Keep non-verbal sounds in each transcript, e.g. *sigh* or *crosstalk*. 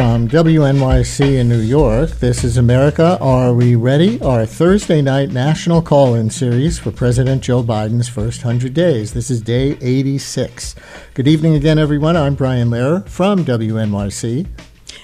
from WNYC in New York. This is America Are We Ready? Our Thursday night national call in series for President Joe Biden's first 100 days. This is day 86. Good evening again, everyone. I'm Brian Lehrer from WNYC.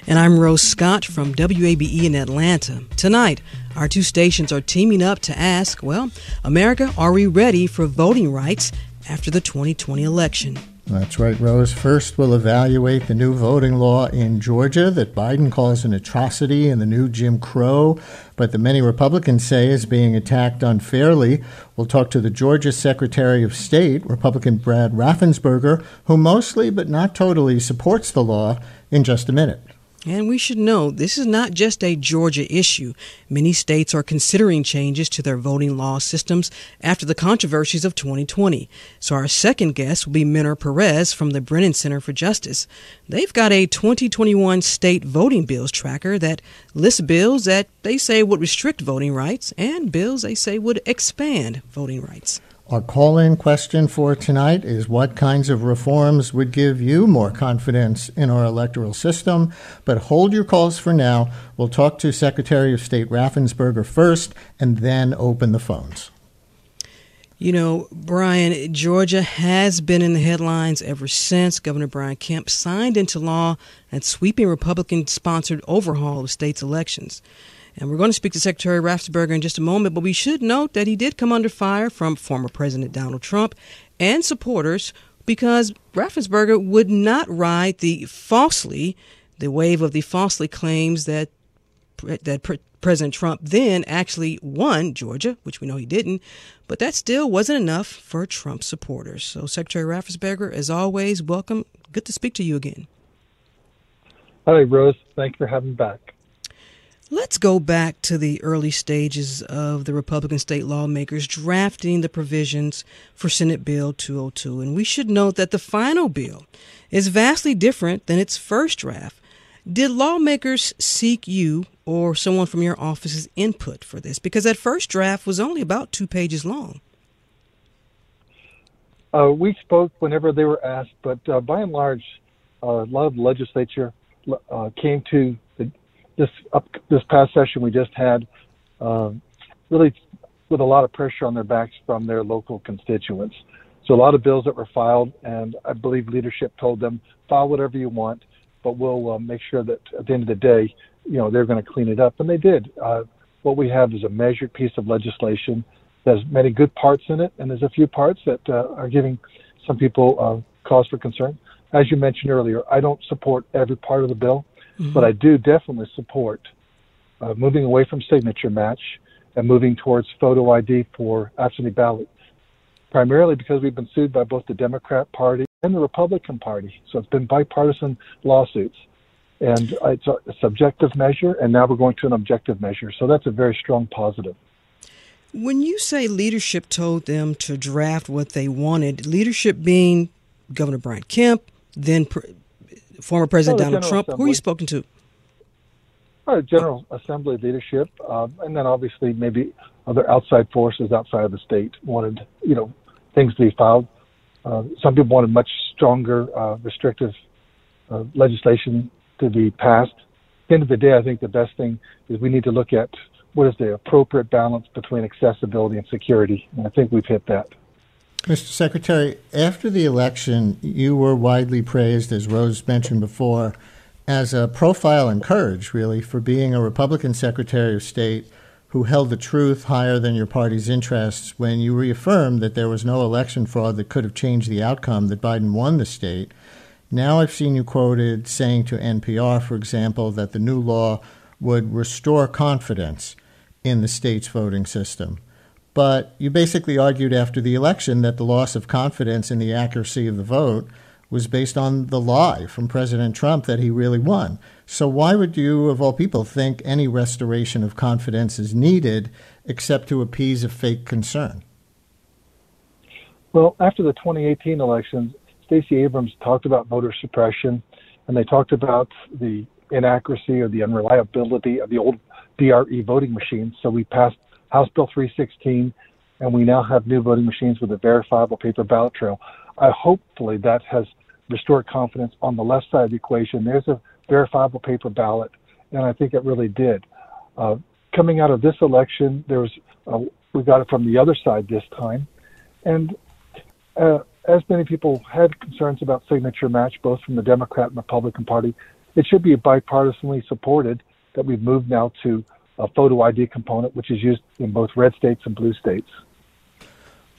And I'm Rose Scott from WABE in Atlanta. Tonight, our two stations are teaming up to ask, well, America, are we ready for voting rights after the 2020 election? That's right, Rose. First, we'll evaluate the new voting law in Georgia that Biden calls an atrocity and the new Jim Crow, but that many Republicans say is being attacked unfairly. We'll talk to the Georgia Secretary of State, Republican Brad Raffensperger, who mostly but not totally supports the law, in just a minute. And we should know this is not just a Georgia issue. Many states are considering changes to their voting law systems after the controversies of 2020. So our second guest will be Myrna Perez from the Brennan Center for Justice. They've got a 2021 state voting bills tracker that lists bills that they say would restrict voting rights and bills they say would expand voting rights. Our call in question for tonight is what kinds of reforms would give you more confidence in our electoral system? But hold your calls for now. We'll talk to Secretary of State Raffensperger first and then open the phones. You know, Brian, Georgia has been in the headlines ever since Governor Brian Kemp signed into law a sweeping Republican sponsored overhaul of state's elections. And we're going to speak to Secretary Raffensperger in just a moment, but we should note that he did come under fire from former President Donald Trump and supporters because Raffensperger would not ride the falsely, the wave of the falsely claims that that President Trump then actually won Georgia, which we know he didn't, but that still wasn't enough for Trump supporters. So, Secretary Raffensperger, as always, welcome. Good to speak to you again. Hi, Rose. Thank you for having me back. Let's go back to the early stages of the Republican state lawmakers drafting the provisions for Senate Bill 202. And we should note that the final bill is vastly different than its first draft. Did lawmakers seek you or someone from your office's input for this? Because that first draft was only about two pages long. Uh, we spoke whenever they were asked, but uh, by and large, uh, a lot of the legislature uh, came to this up this past session we just had, um, really with a lot of pressure on their backs from their local constituents. So a lot of bills that were filed, and I believe leadership told them file whatever you want, but we'll uh, make sure that at the end of the day, you know, they're going to clean it up, and they did. Uh, what we have is a measured piece of legislation. There's many good parts in it, and there's a few parts that uh, are giving some people uh, cause for concern. As you mentioned earlier, I don't support every part of the bill. Mm-hmm. But I do definitely support uh, moving away from signature match and moving towards photo ID for absentee ballots, primarily because we've been sued by both the Democrat Party and the Republican Party. So it's been bipartisan lawsuits. And it's a subjective measure, and now we're going to an objective measure. So that's a very strong positive. When you say leadership told them to draft what they wanted, leadership being Governor Brian Kemp, then former President Donald Trump. Assembly. Who are you spoken to? Uh, General Assembly leadership, uh, and then obviously maybe other outside forces outside of the state wanted, you know, things to be filed. Uh, some people wanted much stronger uh, restrictive uh, legislation to be passed. At the end of the day, I think the best thing is we need to look at what is the appropriate balance between accessibility and security, and I think we've hit that. Mr. Secretary, after the election, you were widely praised, as Rose mentioned before, as a profile and courage, really, for being a Republican Secretary of State who held the truth higher than your party's interests when you reaffirmed that there was no election fraud that could have changed the outcome that Biden won the state. Now I've seen you quoted saying to NPR, for example, that the new law would restore confidence in the state's voting system. But you basically argued after the election that the loss of confidence in the accuracy of the vote was based on the lie from President Trump that he really won. So, why would you, of all people, think any restoration of confidence is needed except to appease a fake concern? Well, after the 2018 elections, Stacey Abrams talked about voter suppression, and they talked about the inaccuracy or the unreliability of the old DRE voting machines. So we passed House Bill 316, and we now have new voting machines with a verifiable paper ballot trail. I hopefully that has restored confidence on the left side of the equation. There's a verifiable paper ballot, and I think it really did. Uh, coming out of this election, there was uh, we got it from the other side this time, and uh, as many people had concerns about signature match, both from the Democrat and Republican Party, it should be bipartisanly supported that we've moved now to a photo ID component, which is used in both red states and blue states.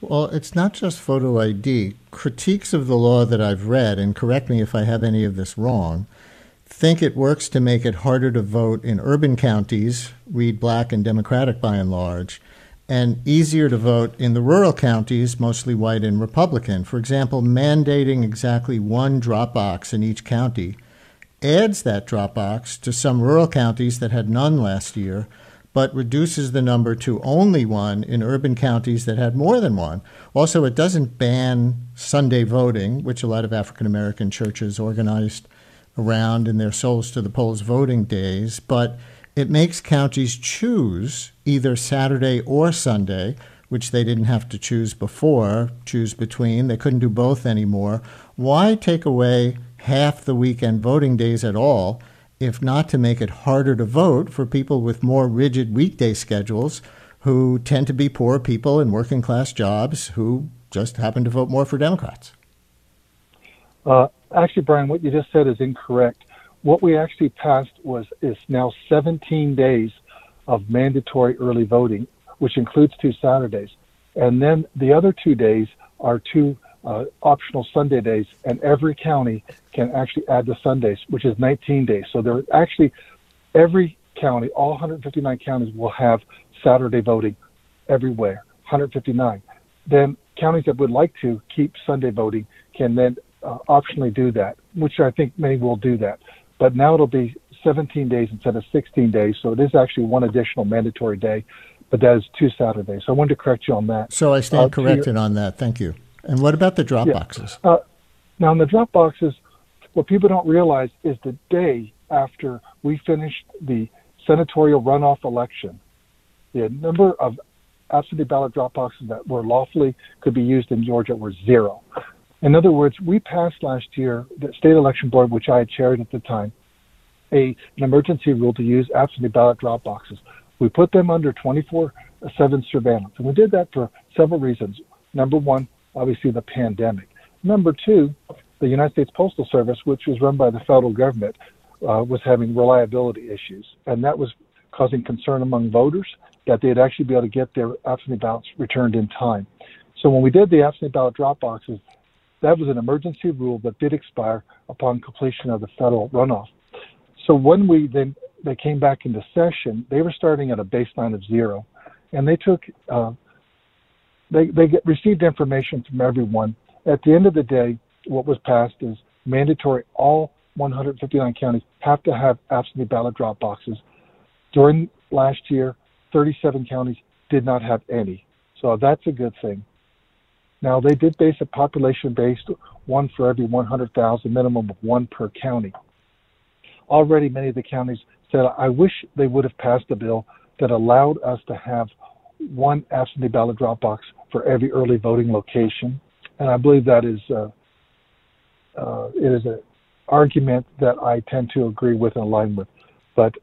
Well, it's not just photo ID. Critiques of the law that I've read, and correct me if I have any of this wrong, think it works to make it harder to vote in urban counties, read black and Democratic by and large, and easier to vote in the rural counties, mostly white and Republican. For example, mandating exactly one drop box in each county adds that drop box to some rural counties that had none last year but reduces the number to only one in urban counties that had more than one. Also, it doesn't ban Sunday voting, which a lot of African American churches organized around in their Souls to the Polls voting days, but it makes counties choose either Saturday or Sunday, which they didn't have to choose before, choose between. They couldn't do both anymore. Why take away half the weekend voting days at all? if not to make it harder to vote for people with more rigid weekday schedules who tend to be poor people in working class jobs who just happen to vote more for Democrats? Uh, actually, Brian, what you just said is incorrect. What we actually passed was is now 17 days of mandatory early voting, which includes two Saturdays, and then the other two days are two uh, optional Sunday days, and every county can actually add the Sundays, which is 19 days. So there are actually every county, all 159 counties will have Saturday voting everywhere, 159. Then counties that would like to keep Sunday voting can then uh, optionally do that, which I think many will do that. But now it'll be 17 days instead of 16 days, so it is actually one additional mandatory day, but that is two Saturdays. So I wanted to correct you on that. So I stand uh, corrected your, on that. Thank you. And what about the drop yeah. boxes? Uh, now, in the drop boxes, what people don't realize is the day after we finished the senatorial runoff election, the number of absentee ballot drop boxes that were lawfully could be used in Georgia were zero. In other words, we passed last year, the state election board, which I had chaired at the time, a, an emergency rule to use absentee ballot drop boxes. We put them under 24 7 surveillance. And we did that for several reasons. Number one, obviously the pandemic. Number two, the United States Postal Service, which was run by the federal government, uh, was having reliability issues, and that was causing concern among voters that they'd actually be able to get their absentee ballots returned in time. So when we did the absentee ballot drop boxes, that was an emergency rule that did expire upon completion of the federal runoff. So when we then they came back into session, they were starting at a baseline of zero, and they took uh, they they get, received information from everyone. At the end of the day, what was passed is mandatory. All 159 counties have to have absentee ballot drop boxes. During last year, 37 counties did not have any, so that's a good thing. Now they did base a population based one for every 100,000, minimum of one per county. Already, many of the counties said, "I wish they would have passed a bill that allowed us to have one absentee ballot drop box for every early voting location, and I believe that is uh, uh, it is an argument that I tend to agree with and align with. But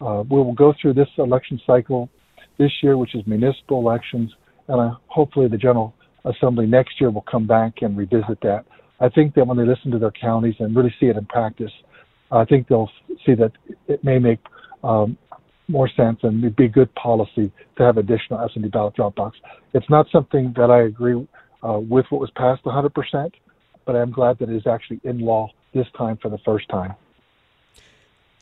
uh, we will go through this election cycle this year, which is municipal elections, and I, hopefully the General Assembly next year will come back and revisit that. I think that when they listen to their counties and really see it in practice, I think they'll see that it may make um, more sense and it'd be good policy to have additional absentee ballot drop box. It's not something that I agree uh, with what was passed 100%, but I'm glad that it is actually in law this time for the first time.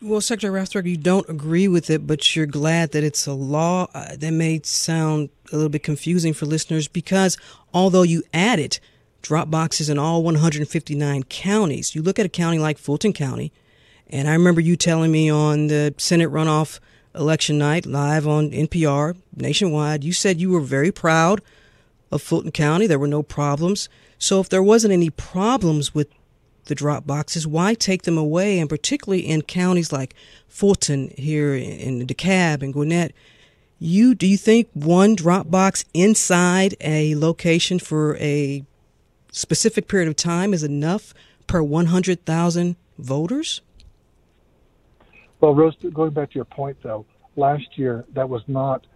Well, Secretary Raffensperger, you don't agree with it, but you're glad that it's a law. Uh, that may sound a little bit confusing for listeners because although you added drop boxes in all 159 counties, you look at a county like Fulton County, and I remember you telling me on the Senate runoff election night live on NPR nationwide. You said you were very proud of Fulton County. There were no problems. So if there wasn't any problems with the drop boxes, why take them away? And particularly in counties like Fulton here in DeKalb and Gwinnett, you do you think one drop box inside a location for a specific period of time is enough per 100,000 voters? Well, Rose, going back to your point, though, last year that was not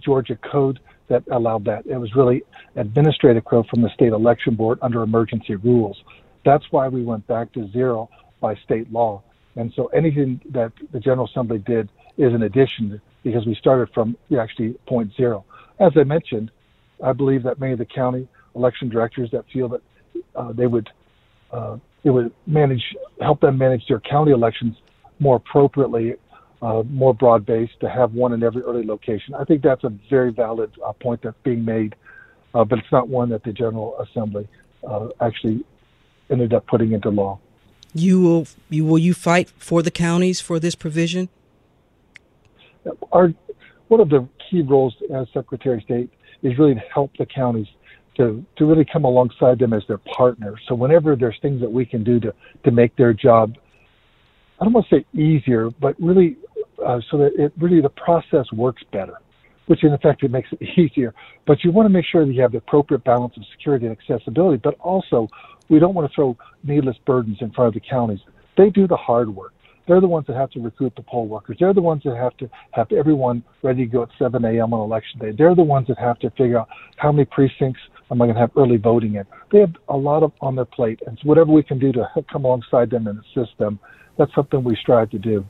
Georgia code that allowed that. It was really administrative code from the state election board under emergency rules. That's why we went back to zero by state law. And so anything that the General Assembly did is an addition because we started from actually point zero. As I mentioned, I believe that many of the county election directors that feel that uh, they would uh, it would manage help them manage their county elections more appropriately, uh, more broad based to have one in every early location. I think that's a very valid uh, point that's being made, uh, but it's not one that the General Assembly uh, actually ended up putting into law. You will you will you fight for the counties for this provision? Our one of the key roles as Secretary of State is really to help the counties to to really come alongside them as their partner. So whenever there's things that we can do to to make their job, I don't want to say easier, but really uh, so that it really the process works better, which in effect it makes it *laughs* easier. But you want to make sure that you have the appropriate balance of security and accessibility, but also we don't want to throw needless burdens in front of the counties. They do the hard work. They're the ones that have to recruit the poll workers. They're the ones that have to have everyone ready to go at 7 a.m. on election day. They're the ones that have to figure out how many precincts am I going to have early voting in. They have a lot of on their plate, and so whatever we can do to come alongside them and assist them, that's something we strive to do.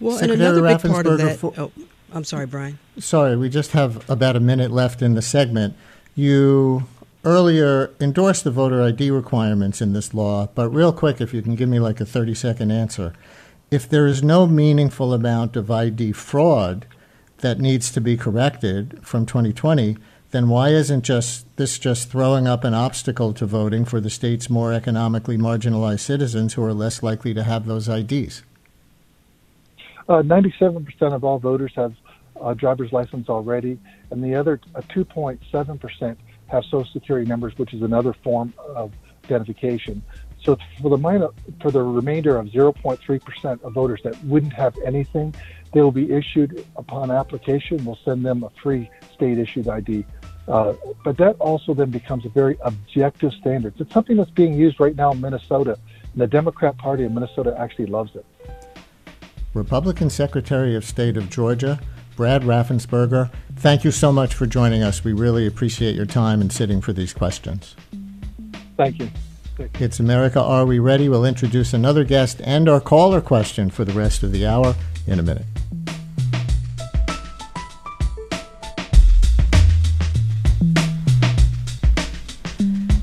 Well, Secretary and another big part of that. For, oh, I'm sorry, Brian. Sorry, we just have about a minute left in the segment. You earlier endorsed the voter ID requirements in this law, but real quick, if you can give me like a 30 second answer. If there is no meaningful amount of ID fraud that needs to be corrected from 2020, then why isn't just this just throwing up an obstacle to voting for the state's more economically marginalized citizens who are less likely to have those IDs? Uh, 97% of all voters have a driver's license already, and the other uh, 2.7% have Social Security numbers, which is another form of identification. So for the minor, for the remainder of 0.3% of voters that wouldn't have anything, they will be issued upon application. We'll send them a free state-issued ID. Uh, but that also then becomes a very objective standard. It's something that's being used right now in Minnesota, and the Democrat Party in Minnesota actually loves it. Republican Secretary of State of Georgia, Brad Raffensperger, thank you so much for joining us. We really appreciate your time and sitting for these questions. Thank you. It's America Are We Ready? We'll introduce another guest and our caller question for the rest of the hour in a minute.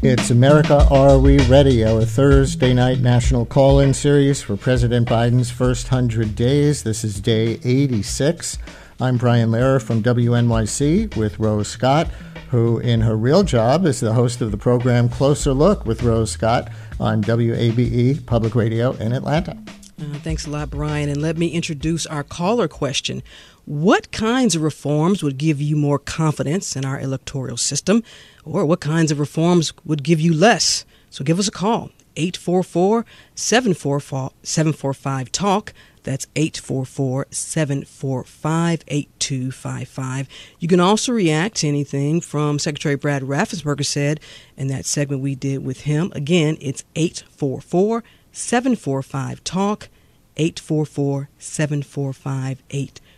It's America Are We Ready, our Thursday night national call in series for President Biden's first 100 days. This is day 86. I'm Brian Lehrer from WNYC with Rose Scott, who, in her real job, is the host of the program Closer Look with Rose Scott on WABE Public Radio in Atlanta. Uh, thanks a lot, Brian. And let me introduce our caller question. What kinds of reforms would give you more confidence in our electoral system? Or what kinds of reforms would give you less? So give us a call, 844 745 TALK. That's 844 745 8255. You can also react to anything from Secretary Brad Raffensperger said in that segment we did with him. Again, it's 844 745 TALK, 844 745 8255.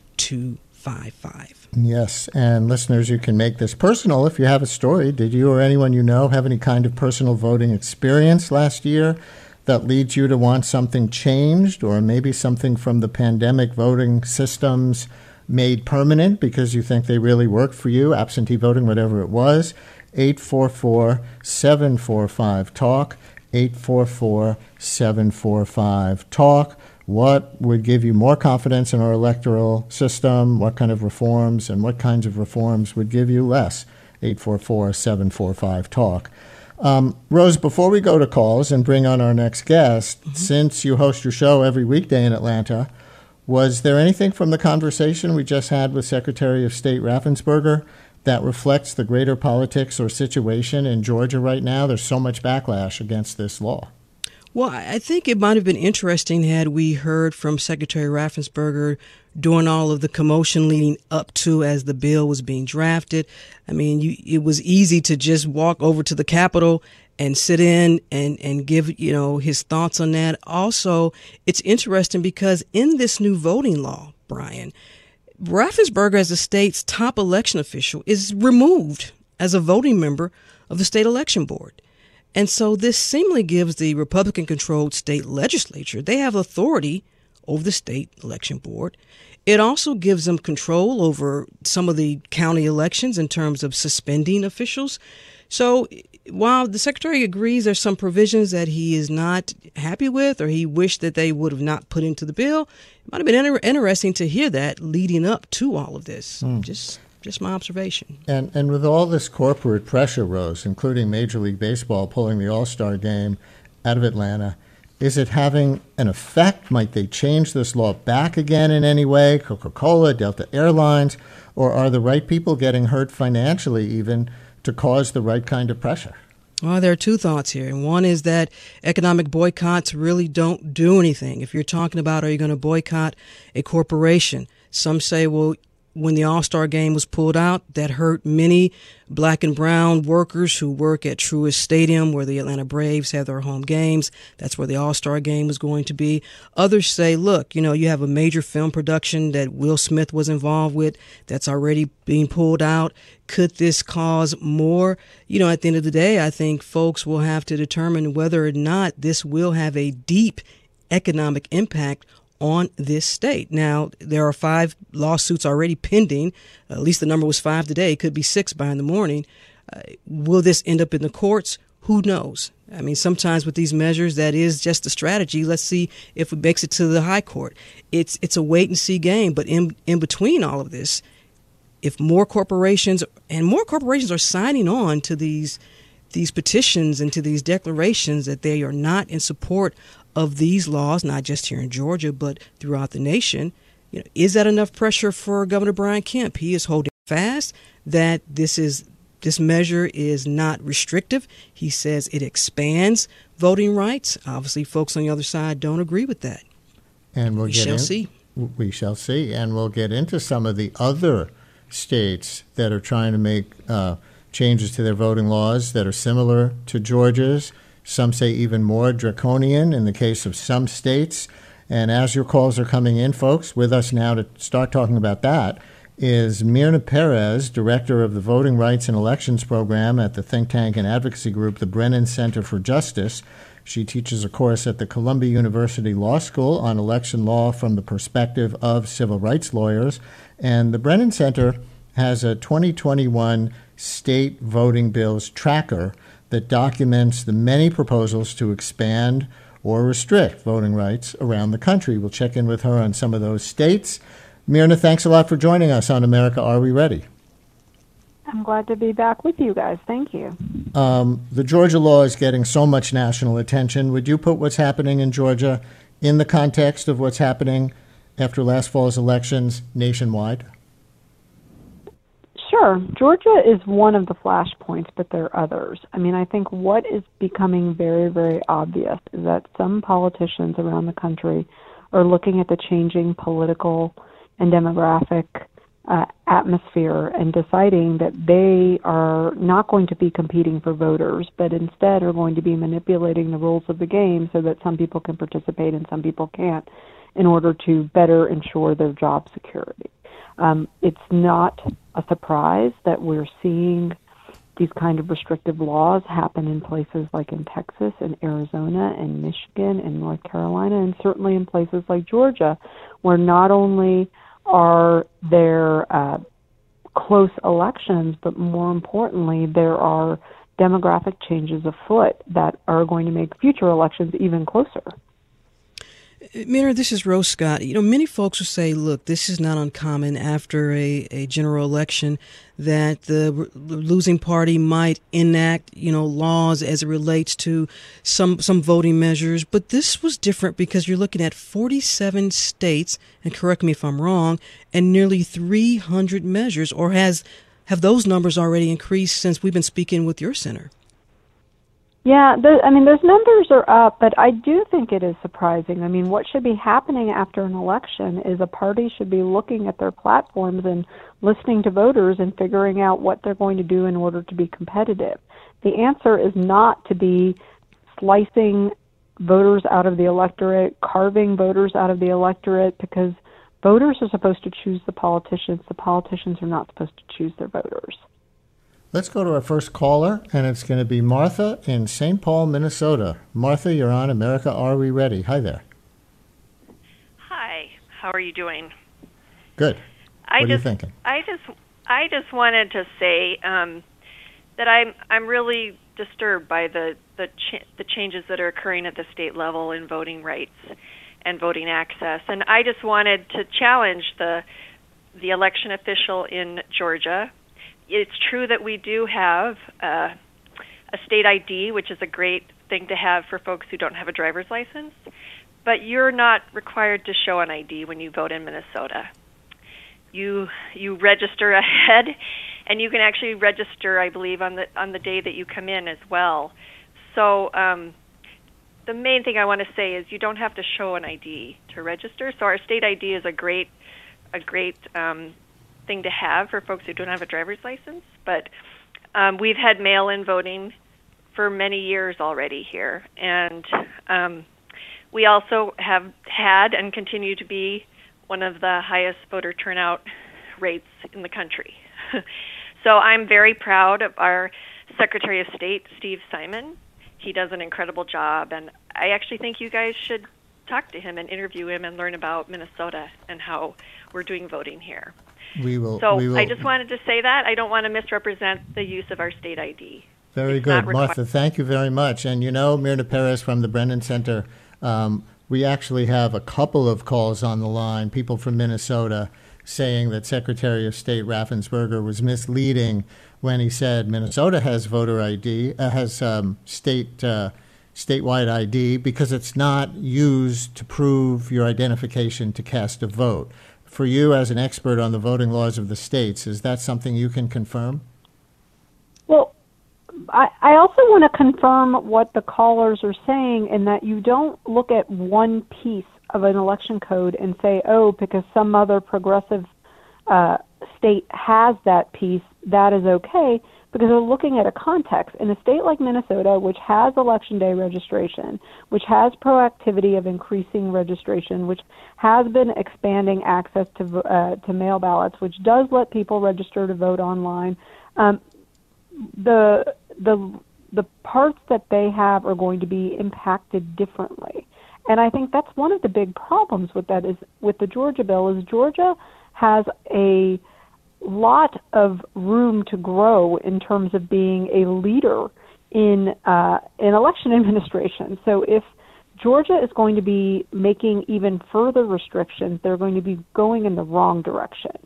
Yes, and listeners, you can make this personal if you have a story. Did you or anyone you know have any kind of personal voting experience last year? that leads you to want something changed or maybe something from the pandemic voting systems made permanent because you think they really work for you, absentee voting, whatever it was, 844 745 TALK, 844 745 TALK. What would give you more confidence in our electoral system? What kind of reforms and what kinds of reforms would give you less? 844 745 TALK. Um, Rose, before we go to calls and bring on our next guest, mm-hmm. since you host your show every weekday in Atlanta, was there anything from the conversation we just had with Secretary of State Raffensperger that reflects the greater politics or situation in Georgia right now? There's so much backlash against this law. Well, I think it might have been interesting had we heard from Secretary Raffensperger during all of the commotion leading up to as the bill was being drafted. I mean, you, it was easy to just walk over to the Capitol and sit in and, and give, you know, his thoughts on that. Also, it's interesting because in this new voting law, Brian, Raffensperger, as the state's top election official, is removed as a voting member of the state election board. And so this seemingly gives the Republican controlled state legislature, they have authority over the state election board. It also gives them control over some of the county elections in terms of suspending officials. So while the secretary agrees there's some provisions that he is not happy with or he wished that they would have not put into the bill, it might have been inter- interesting to hear that leading up to all of this. Mm. Just just my observation. And and with all this corporate pressure, Rose, including Major League Baseball pulling the All Star game out of Atlanta, is it having an effect? Might they change this law back again in any way? Coca Cola, Delta Airlines, or are the right people getting hurt financially even to cause the right kind of pressure? Well, there are two thoughts here. And one is that economic boycotts really don't do anything. If you're talking about are you going to boycott a corporation, some say, well, when the All Star game was pulled out, that hurt many black and brown workers who work at Truist Stadium, where the Atlanta Braves have their home games. That's where the All Star game was going to be. Others say, look, you know, you have a major film production that Will Smith was involved with that's already being pulled out. Could this cause more? You know, at the end of the day, I think folks will have to determine whether or not this will have a deep economic impact on this state. Now, there are five lawsuits already pending. at least the number was five today. Could be six by in the morning. Uh, will this end up in the courts? Who knows? I mean, sometimes with these measures, that is just a strategy. Let's see if it makes it to the high court. It's it's a wait and see game. But in in between all of this, if more corporations and more corporations are signing on to these these petitions and to these declarations that they are not in support of these laws, not just here in Georgia, but throughout the nation, you know, is that enough pressure for Governor Brian Kemp? He is holding fast that this is this measure is not restrictive. He says it expands voting rights. Obviously, folks on the other side don't agree with that. And we'll we get shall in, see. We shall see, and we'll get into some of the other states that are trying to make uh, changes to their voting laws that are similar to Georgia's. Some say even more draconian in the case of some states. And as your calls are coming in, folks, with us now to start talking about that is Myrna Perez, director of the Voting Rights and Elections Program at the think tank and advocacy group, the Brennan Center for Justice. She teaches a course at the Columbia University Law School on election law from the perspective of civil rights lawyers. And the Brennan Center has a 2021 state voting bills tracker that documents the many proposals to expand or restrict voting rights around the country. We'll check in with her on some of those states. Myrna, thanks a lot for joining us on America Are We Ready? I'm glad to be back with you guys. Thank you. Um, the Georgia law is getting so much national attention. Would you put what's happening in Georgia in the context of what's happening after last fall's elections nationwide? Sure. Georgia is one of the flashpoints, but there are others. I mean, I think what is becoming very, very obvious is that some politicians around the country are looking at the changing political and demographic uh, atmosphere and deciding that they are not going to be competing for voters, but instead are going to be manipulating the rules of the game so that some people can participate and some people can't in order to better ensure their job security. Um, it's not a surprise that we're seeing these kind of restrictive laws happen in places like in Texas and Arizona and Michigan and North Carolina and certainly in places like Georgia where not only are there uh, close elections but more importantly there are demographic changes afoot that are going to make future elections even closer. Myrna, this is Rose Scott. You know, many folks will say, look, this is not uncommon after a, a general election that the losing party might enact, you know, laws as it relates to some, some voting measures. But this was different because you're looking at 47 states, and correct me if I'm wrong, and nearly 300 measures, or has, have those numbers already increased since we've been speaking with your center? Yeah, the, I mean, those numbers are up, but I do think it is surprising. I mean, what should be happening after an election is a party should be looking at their platforms and listening to voters and figuring out what they're going to do in order to be competitive. The answer is not to be slicing voters out of the electorate, carving voters out of the electorate, because voters are supposed to choose the politicians. The politicians are not supposed to choose their voters. Let's go to our first caller, and it's going to be Martha in St. Paul, Minnesota. Martha, you're on America Are We Ready? Hi there. Hi. How are you doing? Good. I what just, are you thinking? I just, I just wanted to say um, that I'm, I'm really disturbed by the the, ch- the changes that are occurring at the state level in voting rights and voting access, and I just wanted to challenge the the election official in Georgia it's true that we do have uh, a state ID, which is a great thing to have for folks who don't have a driver's license, but you're not required to show an ID when you vote in Minnesota. You you register ahead, and you can actually register, I believe, on the on the day that you come in as well. So um, the main thing I want to say is you don't have to show an ID to register. So our state ID is a great a great um, thing to have for folks who don't have a driver's license. But um, we've had mail-in voting for many years already here, and um, we also have had and continue to be one of the highest voter turnout rates in the country. *laughs* so I'm very proud of our Secretary of State, Steve Simon. He does an incredible job, and I actually think you guys should talk to him and interview him and learn about Minnesota and how we're doing voting here. We will. So we will. I just wanted to say that. I don't want to misrepresent the use of our state ID. Very It's good, Martha. Thank you very much. And you know, Myrna Perez from the Brennan Center, um, we actually have a couple of calls on the line, people from Minnesota saying that Secretary of State Raffensperger was misleading when he said Minnesota has voter ID, uh, has um, state uh, statewide ID because it's not used to prove your identification to cast a vote. For you, as an expert on the voting laws of the states, is that something you can confirm? Well, I, I also want to confirm what the callers are saying in that you don't look at one piece of an election code and say, oh, because some other progressive uh, state has that piece, that is okay, because they're looking at a context. In a state like Minnesota, which has election day registration, which has proactivity of increasing registration, which has been expanding access to uh, to mail ballots, which does let people register to vote online. Um, the the the parts that they have are going to be impacted differently. And I think that's one of the big problems with that is with the Georgia bill is Georgia has a lot of room to grow in terms of being a leader in uh, in election *laughs* administration. So if Georgia is going to be making even further restrictions, they're going to be going in the wrong direction.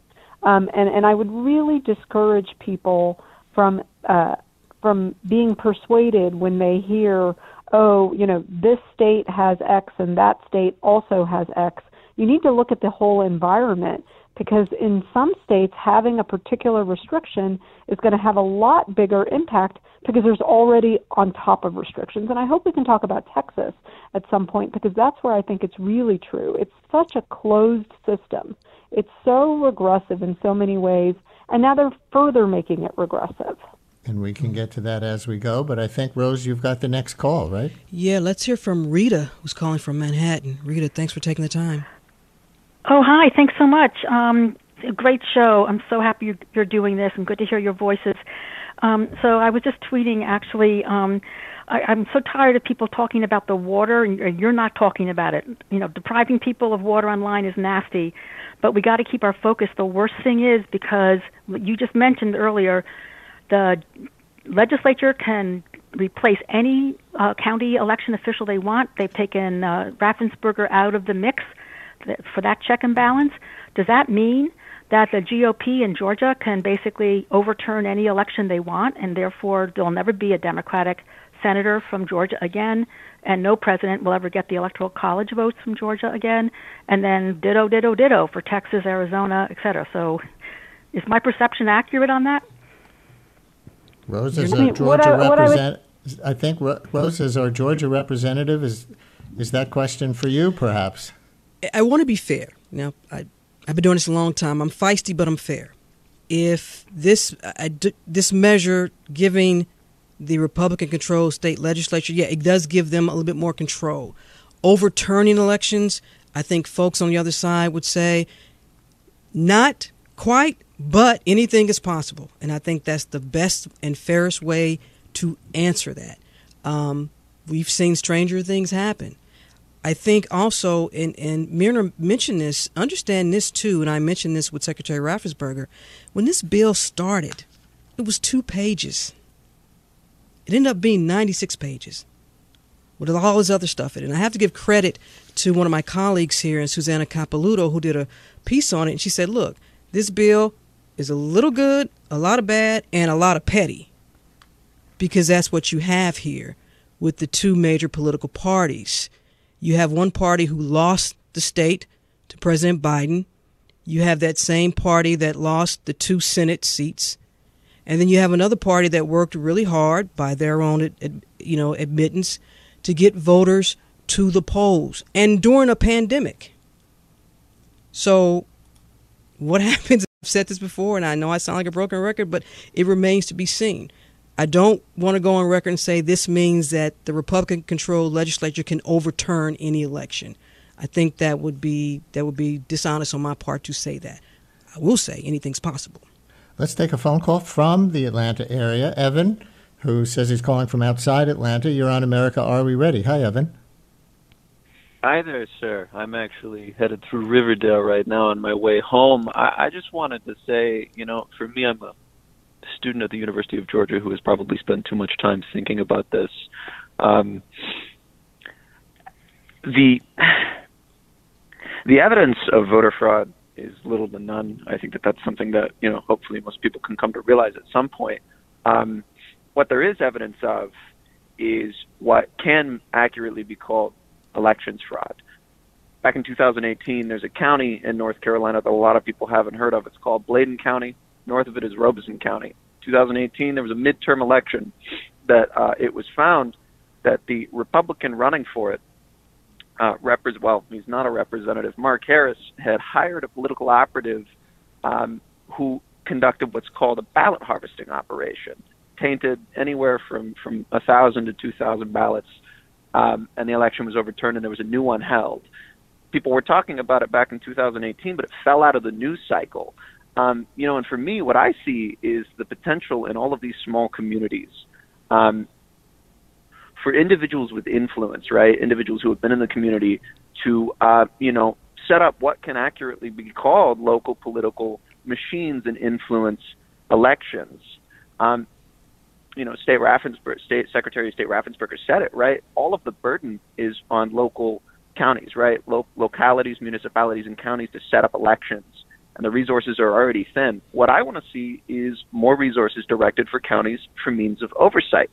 Um, and and I would really discourage people from uh, from being persuaded when they hear, oh, you know, this state has X and that state also has X. You need to look at the whole environment because in some states having a particular restriction is going to have a lot bigger impact because there's already on top of restrictions and i hope we can talk about texas at some point because that's where i think it's really true it's such a closed system it's so regressive in so many ways and now they're further making it regressive And we can get to that as we go. But I think, Rose, you've got the next call, right? Yeah, let's hear from Rita, who's calling from Manhattan. Rita, thanks for taking the time. Oh, hi. Thanks so much. Um, great show. I'm so happy you're, doing this and good to hear your voices. Um, so I was just tweeting actually. Um, I, I'm so tired of people talking about the water, and you're not talking about it. You know, depriving people of water online is nasty, but we got to keep our focus. The worst thing is because you just mentioned earlier, the legislature can replace any uh, county election official they want. They've taken uh, Raffensperger out of the mix for that check and balance. Does that mean that the GOP in Georgia can basically overturn any election they want, and therefore there'll never be a Democratic senator from Georgia again, and no president will ever get the electoral college votes from Georgia again, and then ditto, ditto, ditto for Texas, Arizona, et cetera. So, is my perception accurate on that? Rose, as I a mean, what Georgia I- what I would- represent, I think Rose, is our Georgia representative, is is that question for you, perhaps? I want to be fair. Now, I, I've been doing this a long time. I'm feisty, but I'm fair. If this I, this measure giving the Republican-controlled state legislature, yeah, it does give them a little bit more control. Overturning elections, I think folks on the other side would say, not quite, but anything is possible. And I think that's the best and fairest way to answer that. Um, we've seen stranger things happen. I think also, and, and Myrna mentioned this, understand this too, and I mentioned this with Secretary Raffensperger. When this bill started, it was two pages. It ended up being 96 pages with all this other stuff in it. And I have to give credit to one of my colleagues here, and Susanna Capelouto, who did a piece on it. And she said, look, this bill is a little good, a lot of bad, and a lot of petty. Because that's what you have here with the two major political parties. You have one party who lost the state to President Biden. You have that same party that lost the two Senate seats. And then you have another party that worked really hard by their own, you know, admittance to get voters to the polls and during a pandemic. So, what *laughs* happens? I've said this before, and I know I sound like a broken record, but it remains to be seen. I don't want to go on record and say this means that the Republican controlled legislature can overturn any election. I think that would be that would be dishonest on my part to say that. I will say anything's possible. Let's take a phone call from the Atlanta area. Evan, who says he's calling from outside Atlanta. You're on America Are We Ready? Hi, Evan. Hi there, sir. I'm actually headed through Riverdale right now on my way home. I, I just wanted to say, you know, for me, I'm a student at the University of Georgia who has probably spent too much time thinking about this. Um, the the evidence of voter fraud is little to none. I think that that's something that you know hopefully most people can come to realize at some point. Um, what there is evidence of is what can accurately be called elections fraud. Back in 2018, there's a county in North Carolina that a lot of people haven't heard of. It's called Bladen County. North of it is Robeson County. 2018, there was a midterm election that uh, it was found that the Republican running for it, uh, repre- well, he's not a representative. Mark Harris had hired a political operative um, who conducted what's called a ballot harvesting operation, tainted anywhere from from a thousand to two thousand ballots um, and the election was overturned and there was a new one held. People were talking about it back in 2018, but it fell out of the news cycle. Um, you know, and for me, what I see is the potential in all of these small communities um, for individuals with influence, right? Individuals who have been in the community to, uh, you know, set up what can accurately be called local political machines and influence elections. Um, you know, State Raffensperger, State Secretary of State Raffensperger said it right. All of the burden is on local counties, right? Lo- localities, municipalities, and counties to set up elections, and the resources are already thin. What I want to see is more resources directed for counties for means of oversight,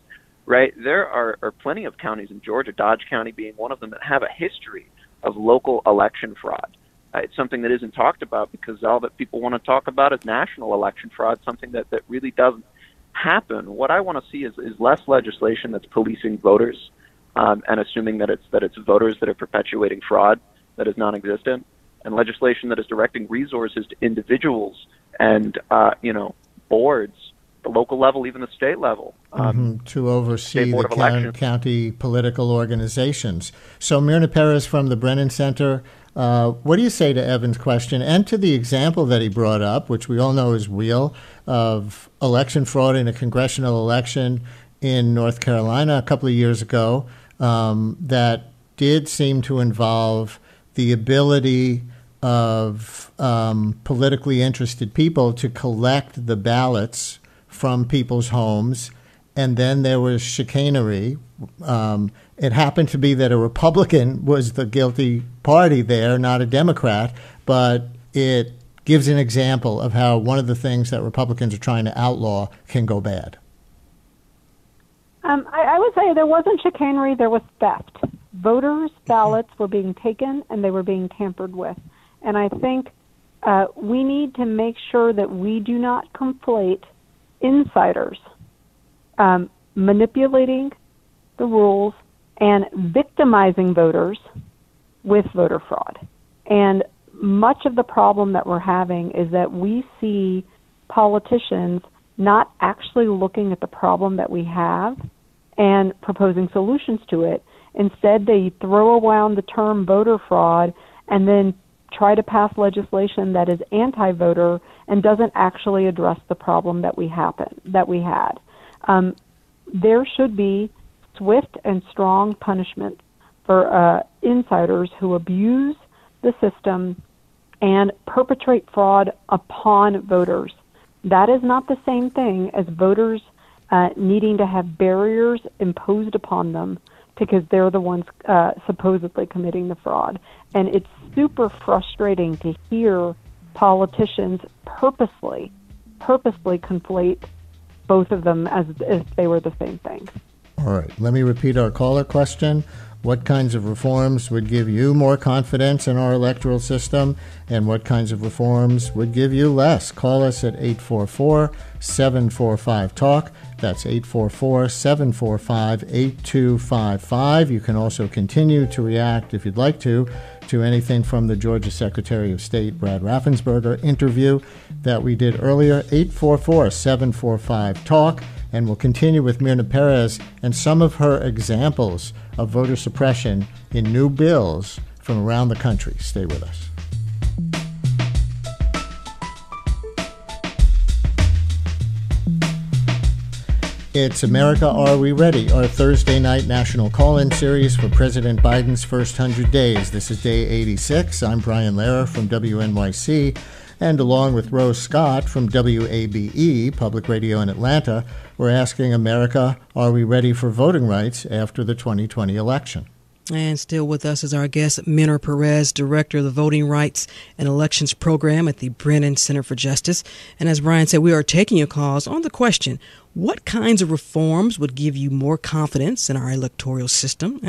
right? There are, are plenty of counties in Georgia, Dodge County being one of them, that have a history of local election fraud. Uh, it's something that isn't talked about because all that people want to talk about is national election fraud, something that, that really doesn't happen, what I want to see is, is less legislation that's policing voters um, and assuming that it's that it's voters that are perpetuating fraud that is non-existent, and legislation that is directing resources to individuals and uh, you know boards, the local level, even the state level, um, mm-hmm. to oversee the county, county political organizations. So Myrna Perez from the Brennan Center. Uh, what do you say to Evan's question and to the example that he brought up, which we all know is real? of election fraud in a congressional election in North Carolina a couple of years ago um, that did seem to involve the ability of um, politically interested people to collect the ballots from people's homes. And then there was chicanery. Um, it happened to be that a Republican was the guilty party there, not a Democrat, but it gives an example of how one of the things that Republicans are trying to outlaw can go bad. Um, I, I would say there wasn't chicanery, there was theft. Voters' ballots were being taken and they were being tampered with. And I think uh, we need to make sure that we do not conflate insiders um, manipulating the rules and victimizing voters with voter fraud. And much of the problem that we're having is that we see politicians not actually looking at the problem that we have and proposing solutions to it. Instead, they throw around the term voter fraud and then try to pass legislation that is anti-voter and doesn't actually address the problem that we happen that we had. Um, there should be swift and strong punishment for uh, insiders who abuse the system and perpetrate fraud upon voters. That is not the same thing as voters uh, needing to have barriers imposed upon them because they're the ones uh, supposedly committing the fraud. And it's super frustrating to hear politicians purposely, purposely conflate both of them as if they were the same thing. All right, let me repeat our caller question. What kinds of reforms would give you more confidence in our electoral system, and what kinds of reforms would give you less? Call us at 844 745 TALK. That's 844 745 8255. You can also continue to react, if you'd like to, to anything from the Georgia Secretary of State Brad Raffensperger interview that we did earlier. 844 745 TALK. And we'll continue with Myrna Perez and some of her examples of voter suppression in new bills from around the country. Stay with us. It's America Are We Ready, our Thursday night national call in series for President Biden's first 100 days. This is day 86. I'm Brian Lehrer from WNYC, and along with Rose Scott from WABE, Public Radio in Atlanta, we're asking America, are we ready for voting rights after the 2020 election? And still with us is our guest, Myrna Perez, Director of the Voting Rights and Elections Program at the Brennan Center for Justice. And as Brian said, we are taking your calls on the question what kinds of reforms would give you more confidence in our electoral system?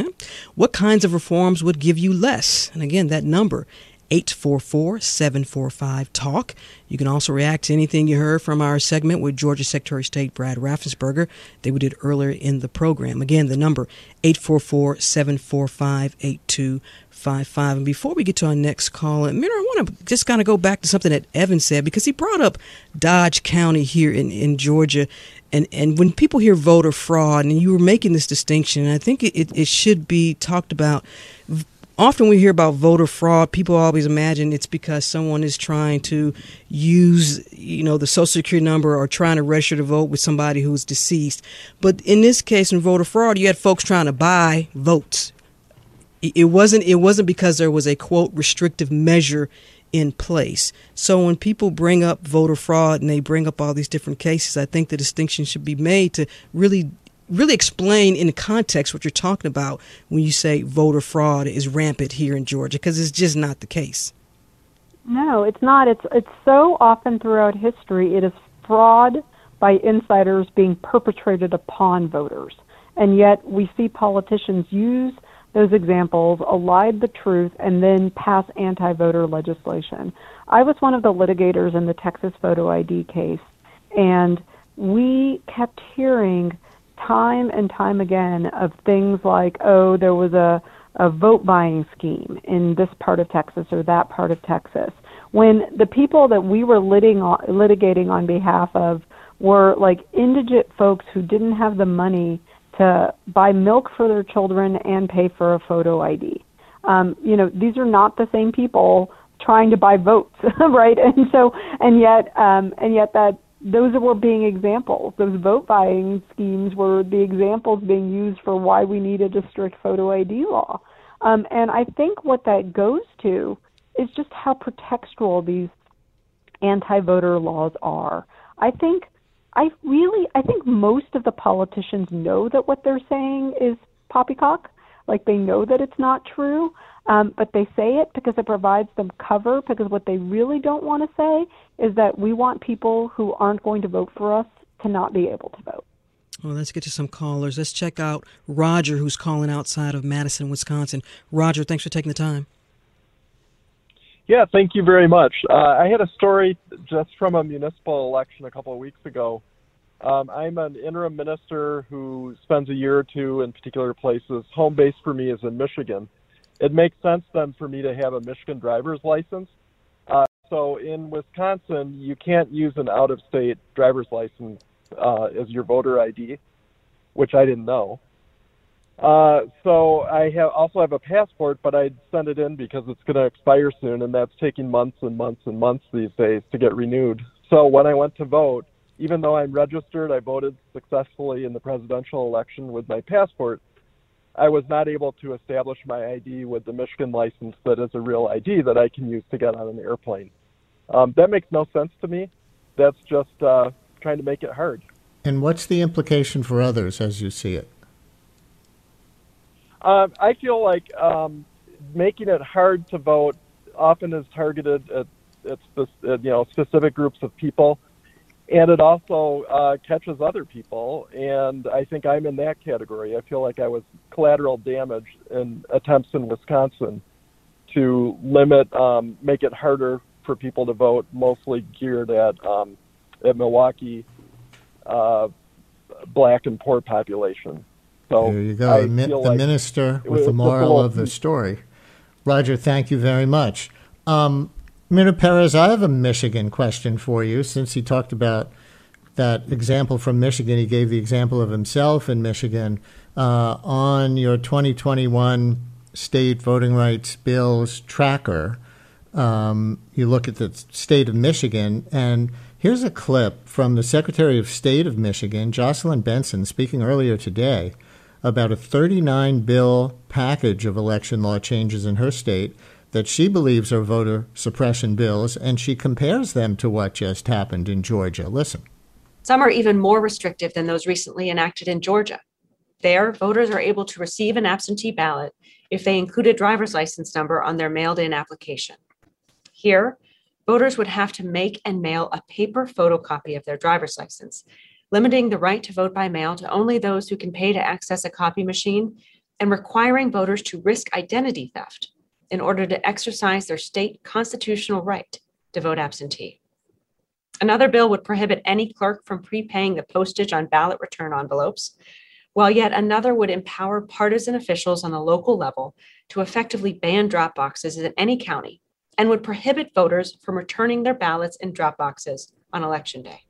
What kinds of reforms would give you less? And again, that number, 844 745 TALK. You can also react to anything you heard from our segment with Georgia Secretary of State Brad Raffensperger that we did earlier in the program. Again, the number 844 745 8255. And before we get to our next call, and I want to just kind of go back to something that Evan said because he brought up Dodge County here in, in Georgia. And, and when people hear voter fraud, and you were making this distinction, I think it, it should be talked about often we hear about voter fraud. People always imagine it's because someone is trying to use you know the social security number or trying to register to vote with somebody who's deceased. But in this case in voter fraud you had folks trying to buy votes. It wasn't it wasn't because there was a quote restrictive measure in place. So when people bring up voter fraud and they bring up all these different cases i think the distinction should be made to really really explain in context what you're talking about when you say voter fraud is rampant here in Georgia because it's just not the case. No, it's not. It's it's so often throughout history it is fraud by insiders being perpetrated upon voters. And yet we see politicians use those examples, elide the truth, and then pass anti voter legislation. I was one of the litigators in the Texas photo ID case, and we kept hearing time and time again of things like, oh, there was a, a vote buying scheme in this part of Texas or that part of Texas. When the people that we were litigating on behalf of were like indigent folks who didn't have the money to buy milk for their children and pay for a photo ID. Um, you know, these are not the same people trying to buy votes, *laughs* right? And so, and yet, um, and yet that those were being examples. Those vote buying schemes were the examples being used for why we needed a strict photo ID law. Um, and I think what that goes to is just how pretextual these anti-voter laws are. I think I really I think most of the politicians know that what they're saying is poppycock. Like they know that it's not true. Um, but they say it because it provides them cover. Because what they really don't want to say is that we want people who aren't going to vote for us to not be able to vote. Well, let's get to some callers. Let's check out Roger, who's calling outside of Madison, Wisconsin. Roger, thanks for taking the time. Yeah, thank you very much. Uh, I had a story just from a municipal election a couple of weeks ago Um, I'm an interim minister who spends a year or two in particular places. Home base for me is in Michigan. It makes sense then for me to have a Michigan driver's license. Uh, so in Wisconsin, you can't use an out of state driver's license uh, as your voter ID, which I didn't know. Uh, so I have also have a passport, but I'd send it in because it's going to expire soon, and that's taking months and months and months these days to get renewed. So when I went to vote, even though I'm registered, I voted successfully in the presidential election with my passport. I was not able to establish my ID with the Michigan license that is a real ID that I can use to get on an airplane. Um, that makes no sense to me. That's just uh, trying to make it hard. And what's the implication for others as you see it? Uh, I feel like um, making it hard to vote often is targeted at, at, at you know specific groups of people, and it also uh, catches other people. And I think I'm in that category. I feel like I was collateral damage in attempts in Wisconsin to limit, um, make it harder for people to vote, mostly geared at um, at Milwaukee, uh, black and poor population. So there you go, the, the like minister with the moral of the story. Roger, thank you very much. Um, Myrna Perez, I have a Michigan question for you. Since he talked about that example from Michigan, he gave the example of himself in Michigan. Uh, on your 2021 state voting rights bills tracker, um, you look at the state of Michigan, and here's a clip from the Secretary of State of Michigan, Jocelyn Benson, speaking earlier today about a 39 bill package of election law changes in her state that she believes are voter suppression bills, and she compares them to what just happened in Georgia. Listen. Some are even more restrictive than those recently enacted in Georgia. There, voters are able to receive an absentee ballot if they include a driver's license number on their mailed in application. Here, voters would have to make and mail a paper photocopy of their driver's license, limiting the right to vote by mail to only those who can pay to access a copy machine, and requiring voters to risk identity theft in order to exercise their state constitutional right to vote absentee. Another bill would prohibit any clerk from prepaying the postage on ballot return envelopes, while yet another would empower partisan officials on the local level to effectively ban drop boxes in any county and would prohibit voters from returning their ballots in drop boxes on election day.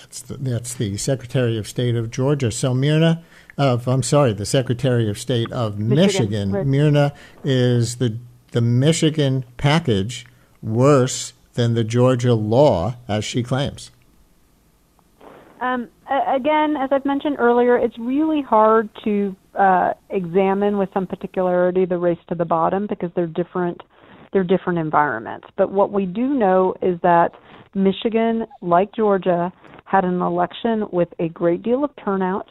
That's the, that's the Secretary of State of Georgia. So Myrna, of I'm sorry, the Secretary of State of Michigan. Michigan. Myrna is the the Michigan package worse than the Georgia law, as she claims. Um, again, as I've mentioned earlier, it's really hard to uh, examine with some particularity the race to the bottom because they're different. They're different environments. But what we do know is that Michigan, like Georgia, had an election with a great deal of turnout.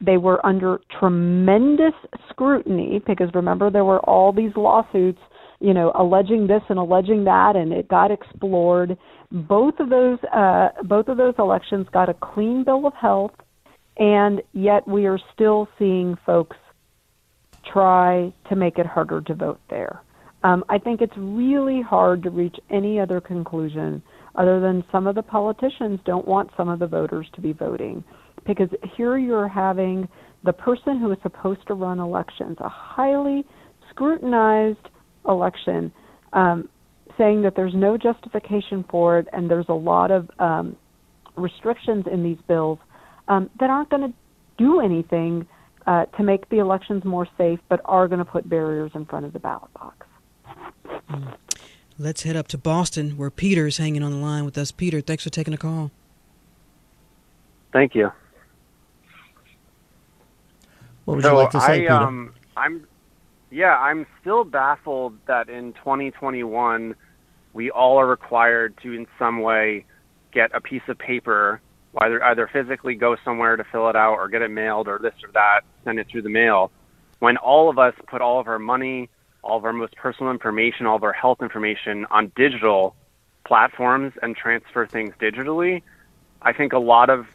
They were under tremendous scrutiny because remember there were all these lawsuits, you know, alleging this and alleging that, and it got explored. Both of those uh, both of those elections got a clean bill of health, and yet we are still seeing folks try to make it harder to vote there. Um, I think it's really hard to reach any other conclusion other than some of the politicians don't want some of the voters to be voting. Because here you're having the person who is supposed to run elections, a highly scrutinized election, um, saying that there's no justification for it and there's a lot of um, restrictions in these bills um, that aren't going to do anything uh, to make the elections more safe, but are going to put barriers in front of the ballot box. Mm. Let's head up to Boston where Peter's hanging on the line with us. Peter, thanks for taking the call. Thank you. What would so you like to say, I, Peter? Um, I'm, yeah, I'm still baffled that in 2021 we all are required to, in some way, get a piece of paper, either either physically go somewhere to fill it out, or get it mailed, or this or that, send it through the mail. When all of us put all of our money, all of our most personal information, all of our health information on digital platforms and transfer things digitally, I think a lot of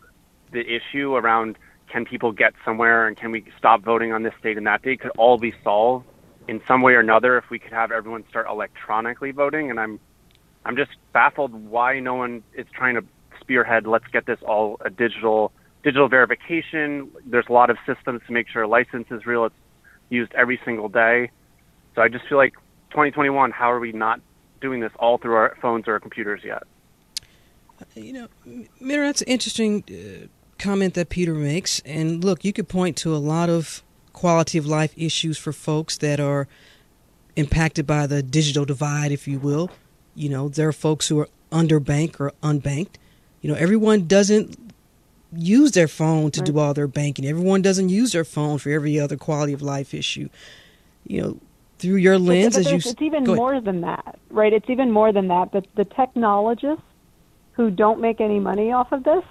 the issue around can people get somewhere and can we stop voting on this date and that date could all be solved in some way or another if we could have everyone start electronically voting. And I'm I'm just baffled why no one is trying to spearhead. Let's get this all a digital digital verification. There's a lot of systems to make sure a license is real. It's used every single day. So I just feel like 2021. How are we not doing this all through our phones or our computers yet? You know, Mira, that's an interesting uh, comment that Peter makes. And look, you could point to a lot of quality of life issues for folks that are impacted by the digital divide, if you will. You know, there are folks who are underbanked or unbanked. You know, everyone doesn't use their phone to do all their banking. Everyone doesn't use their phone for every other quality of life issue. You know, through your lens, but, but as you, it's even more than that, right? It's even more than that. But the technologists who don't make any money off of this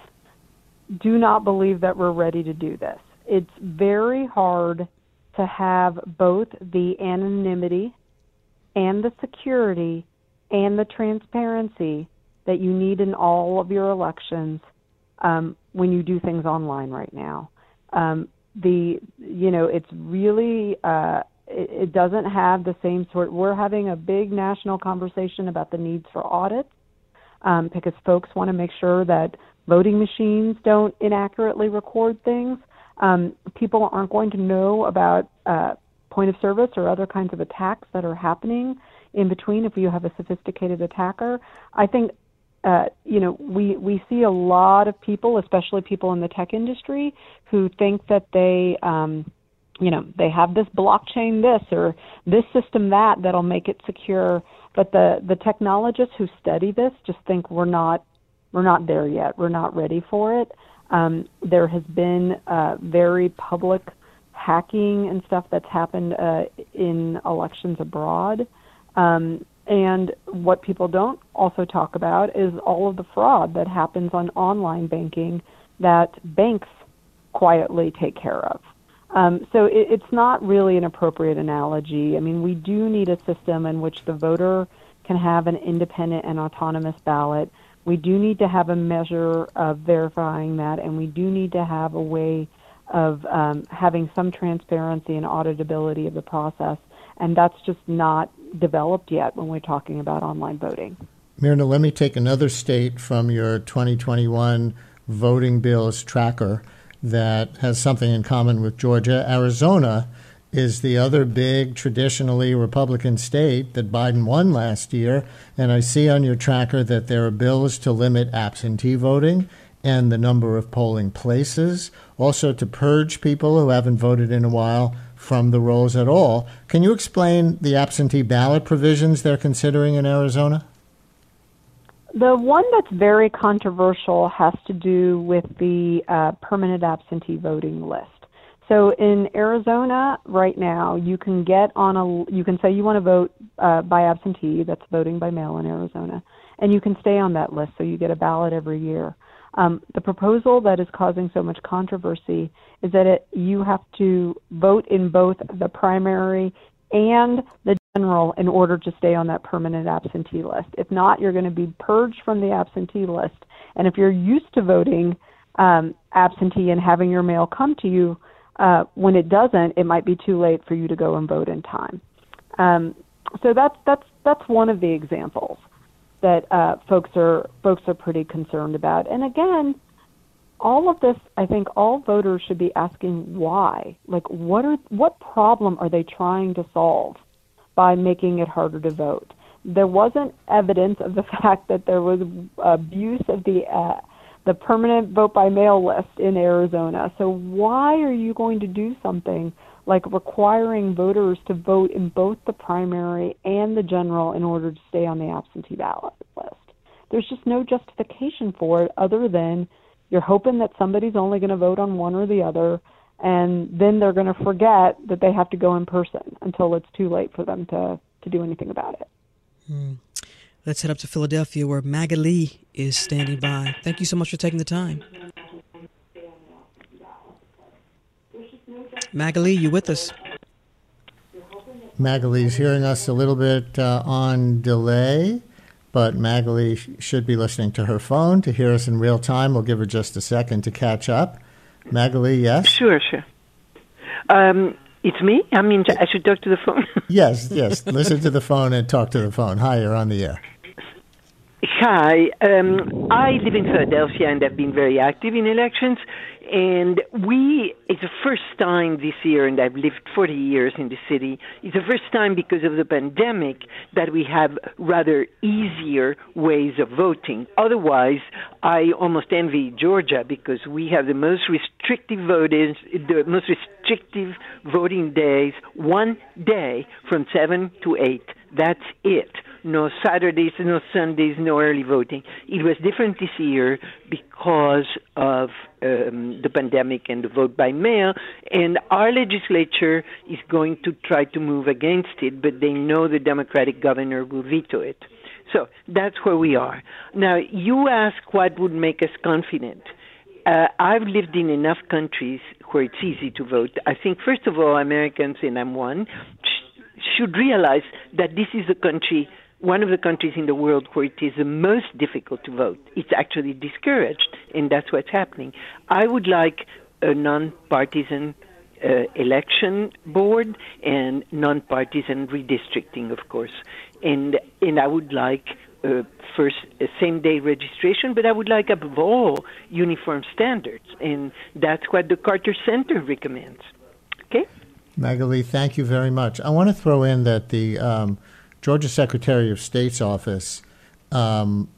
do not believe that we're ready to do this. It's very hard to have both the anonymity and the security and the transparency that you need in all of your elections um, when you do things online right now. Um, the you know it's really uh, it, doesn't have the same sort. We're having a big national conversation about the needs for audits um, because folks want to make sure that voting machines don't inaccurately record things. Um, people aren't going to know about uh, point of service or other kinds of attacks that are happening in between if you have a sophisticated attacker. I think uh, you know, we we see a lot of people, especially people in the tech industry, who think that they, um, you know, they have this blockchain this or this system that that'll make it secure. But the the technologists who study this just think we're not we're not there yet. We're not ready for it. Um, there has been uh, very public hacking and stuff that's happened uh, in elections abroad. Um, and what people don't also talk about is all of the fraud that happens on online banking that banks quietly take care of. Um, so it, it's not really an appropriate analogy. I mean, we do need a system in which the voter can have an independent and autonomous ballot. We do need to have a measure of verifying that, and we do need to have a way of um, having some transparency and auditability of the process. And that's just not developed yet when we're talking about online voting. Myrna, let me take another state from your 2021 voting bills tracker that has something in common with Georgia. Arizona is the other big traditionally Republican state that Biden won last year. And I see on your tracker that there are bills to limit absentee voting and the number of polling places, also to purge people who haven't voted in a while from the rolls at all. Can you explain the absentee ballot provisions they're considering in Arizona? The one that's very controversial has to do with the uh, permanent absentee voting list. So in Arizona right now, you can get on a you can say you want to vote uh, by absentee. That's voting by mail in Arizona, and you can stay on that list. So you get a ballot every year. Um, the proposal that is causing so much controversy is that it, you have to vote in both the primary and the general in order to stay on that permanent absentee list. If not, you're going to be purged from the absentee list. And if you're used to voting um, absentee and having your mail come to you, uh, when it doesn't, it might be too late for you to go and vote in time. Um, so that's that's that's one of the examples that uh, folks are folks are pretty concerned about. And again, all of this, I think all voters should be asking why. Like, what are what problem are they trying to solve by making it harder to vote? There wasn't evidence of the *laughs* fact that there was abuse of the uh, the permanent vote by mail list in Arizona. So why are you going to do something like requiring voters to vote in both the primary and the general in order to stay on the absentee ballot list. There's just no justification for it other than you're hoping that somebody's only going to vote on one or the other, and then they're going to forget that they have to go in person until it's too late for them to, to do anything about it. Hmm. Let's head up to Philadelphia where Magali is standing by. Thank you so much for taking the time. Magali, you with us? Magali's hearing us a little bit uh, on delay, but Magali should be listening to her phone to hear us in real time. We'll give her just a second to catch up. Magali, yes? Sure, sure. Um, it's me? I mean, I should talk to the phone? *laughs* yes, yes. Listen to the phone and talk to the phone. Hi, you're on the air. Hi. Um, I live in Philadelphia and I've been very active in elections. And we, it's the first time this year, and I've lived 40 years in the city, it's the first time because of the pandemic that we have rather easier ways of voting. Otherwise, I almost envy Georgia because we have the most restrictive voting, the most restrictive voting days, one day from 7 to 8. That's it no Saturdays, no Sundays, no early voting. It was different this year because of um, the pandemic and the vote by mail, and our legislature is going to try to move against it, but they know the Democratic governor will veto it. So that's where we are. Now, you ask what would make us confident. Uh, I've lived in enough countries where it's easy to vote. I think, first of all, Americans, and I'm one, sh- should realize that this is a country one of the countries in the world where it is the most difficult to vote. It's actually discouraged, and that's what's happening. I would like a non-partisan uh, election board and non-partisan redistricting, of course, and and I would like uh, first uh, same-day registration, but I would like above all uniform standards, and that's what the Carter Center recommends. Okay, Magali, thank you very much. I want to throw in that the um, Georgia Secretary of State's office um,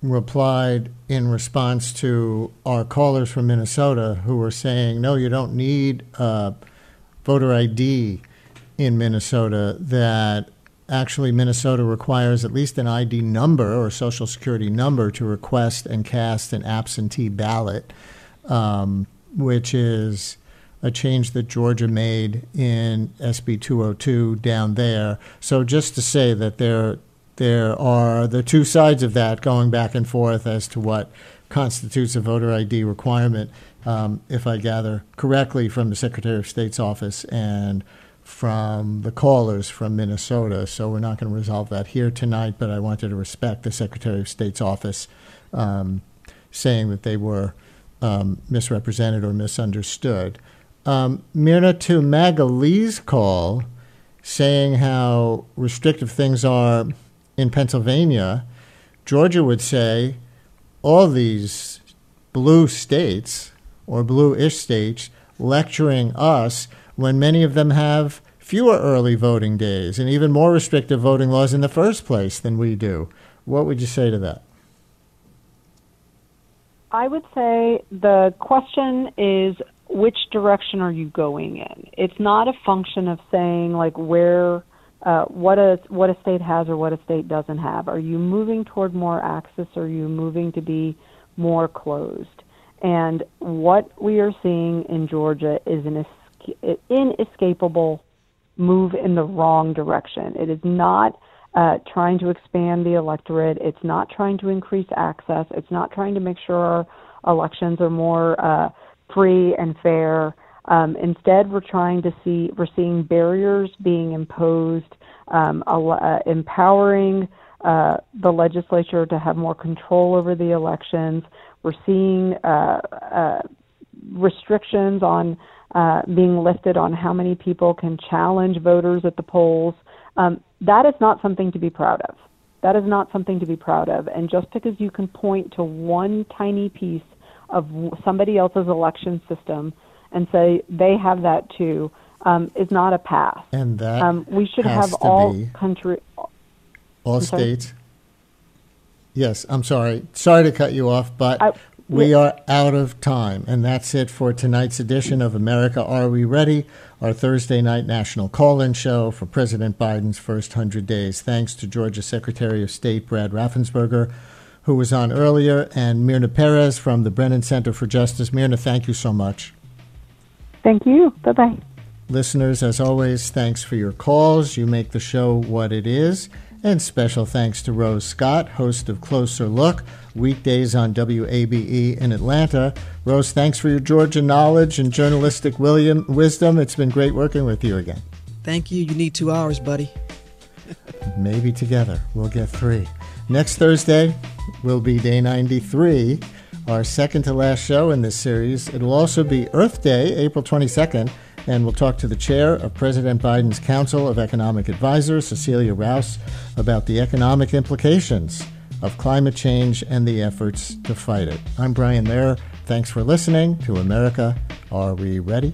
replied in response to our callers from Minnesota who were saying, no, you don't need uh, voter ID in Minnesota, that actually Minnesota requires at least an ID number or social security number to request and cast an absentee ballot, um, which is a change that Georgia made in SB 202 down there. So just to say that there there are the two sides of that going back and forth as to what constitutes a voter ID requirement. Um, if I gather correctly from the Secretary of State's office and from the callers from Minnesota. So we're not going to resolve that here tonight, but I wanted to respect the Secretary of State's office um, saying that they were um, misrepresented or misunderstood. Um, Myrna, to Magali's call, saying how restrictive things are in Pennsylvania, Georgia would say all these blue states or blue-ish states lecturing us when many of them have fewer early voting days and even more restrictive voting laws in the first place than we do. What would you say to that? I would say the question is which direction are you going in? It's not a function of saying like where uh, what a what a state has or what a state doesn't have. Are you moving toward more access? Or are you moving to be more closed? And what we are seeing in Georgia is an inescapable move in the wrong direction. It is not uh, trying to expand the electorate. It's not trying to increase access. It's not trying to make sure our elections are more uh, free and fair. Um, instead, we're trying to see we're seeing barriers being imposed, um, uh, empowering uh, the legislature to have more control over the elections. We're seeing uh, uh restrictions on uh, being lifted on how many people can challenge voters at the polls. Um, that is not something to be proud of. That is not something to be proud of. And just because you can point to one tiny piece of somebody else's election system and say they have that too um, is not a pass. And that um, we should have all country, all states. Yes, I'm sorry. Sorry to cut you off, but I, we are out of time, and that's it for tonight's edition of America Are We Ready? Our Thursday night national call-in show for President Biden's first hundred days. Thanks to Georgia Secretary of State Brad Raffensperger who was on earlier, and Myrna Perez from the Brennan Center for Justice. Myrna, thank you so much. Thank you. Bye bye. Listeners, as always, thanks for your calls. You make the show what it is. And special thanks to Rose Scott, host of Closer Look, weekdays on WABE in Atlanta. Rose, thanks for your Georgia knowledge and journalistic William wisdom. It's been great working with you again. Thank you. You need two hours, buddy. Maybe together we'll get three. Next Thursday will be day 93, our second to last show in this series. It'll also be Earth Day, April 22nd, and we'll talk to the chair of President Biden's Council of Economic Advisors, Cecilia Rouse, about the economic implications of climate change and the efforts to fight it. I'm Brian Lehrer. Thanks for listening to America. Are we ready?